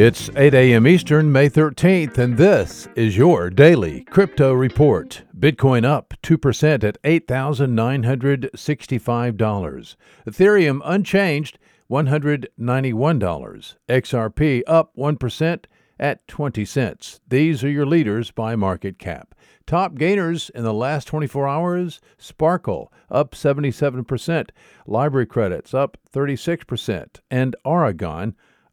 It's 8 a.m. Eastern, May 13th, and this is your daily crypto report. Bitcoin up 2% at $8,965. Ethereum unchanged, $191. XRP up 1% at 20 cents. These are your leaders by market cap. Top gainers in the last 24 hours Sparkle up 77%, LBRY Credits up 36%, and Aragon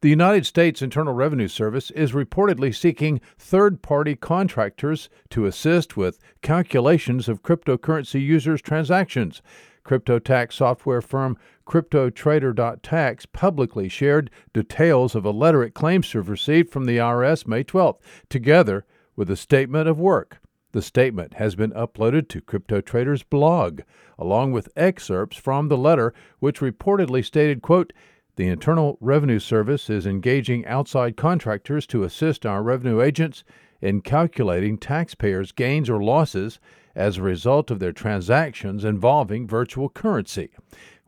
The United States Internal Revenue Service is reportedly seeking third party contractors to assist with calculations of cryptocurrency users' transactions. Crypto tax software firm CryptoTrader.tax publicly shared details of a letter it claims to have received from the IRS May 12th, together with a statement of work. The statement has been uploaded to CryptoTrader's blog, along with excerpts from the letter, which reportedly stated, quote, the Internal Revenue Service is engaging outside contractors to assist our revenue agents in calculating taxpayers' gains or losses as a result of their transactions involving virtual currency.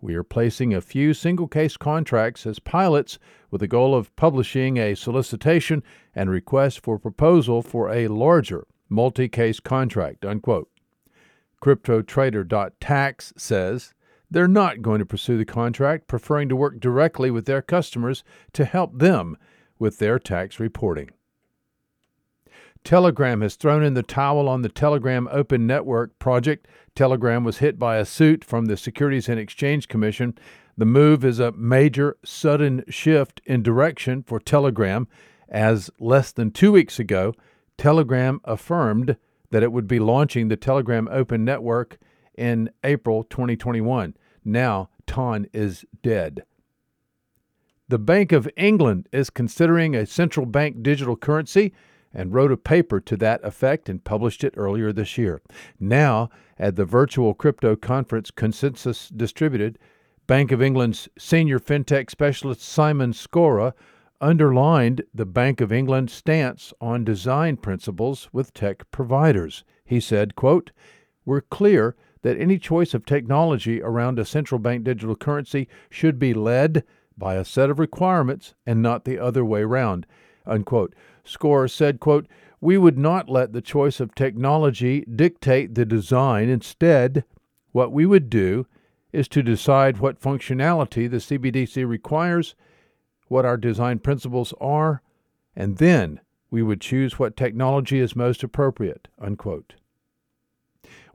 We are placing a few single case contracts as pilots with the goal of publishing a solicitation and request for proposal for a larger multi case contract. Unquote. CryptoTrader.tax says they're not going to pursue the contract, preferring to work directly with their customers to help them with their tax reporting. Telegram has thrown in the towel on the Telegram Open Network project. Telegram was hit by a suit from the Securities and Exchange Commission. The move is a major, sudden shift in direction for Telegram, as less than two weeks ago, Telegram affirmed that it would be launching the Telegram Open Network in April 2021. Now, TON is dead. The Bank of England is considering a central bank digital currency and wrote a paper to that effect and published it earlier this year. Now, at the virtual crypto conference Consensus Distributed, Bank of England's senior fintech specialist Simon Scorer underlined the Bank of England's stance on design principles with tech providers. He said, quote, "We're clear that any choice of technology around a central bank digital currency should be led by a set of requirements and not the other way around. Unquote. Scorer said, quote, We would not let the choice of technology dictate the design. Instead, what we would do is to decide what functionality the CBDC requires, what our design principles are, and then we would choose what technology is most appropriate. Unquote.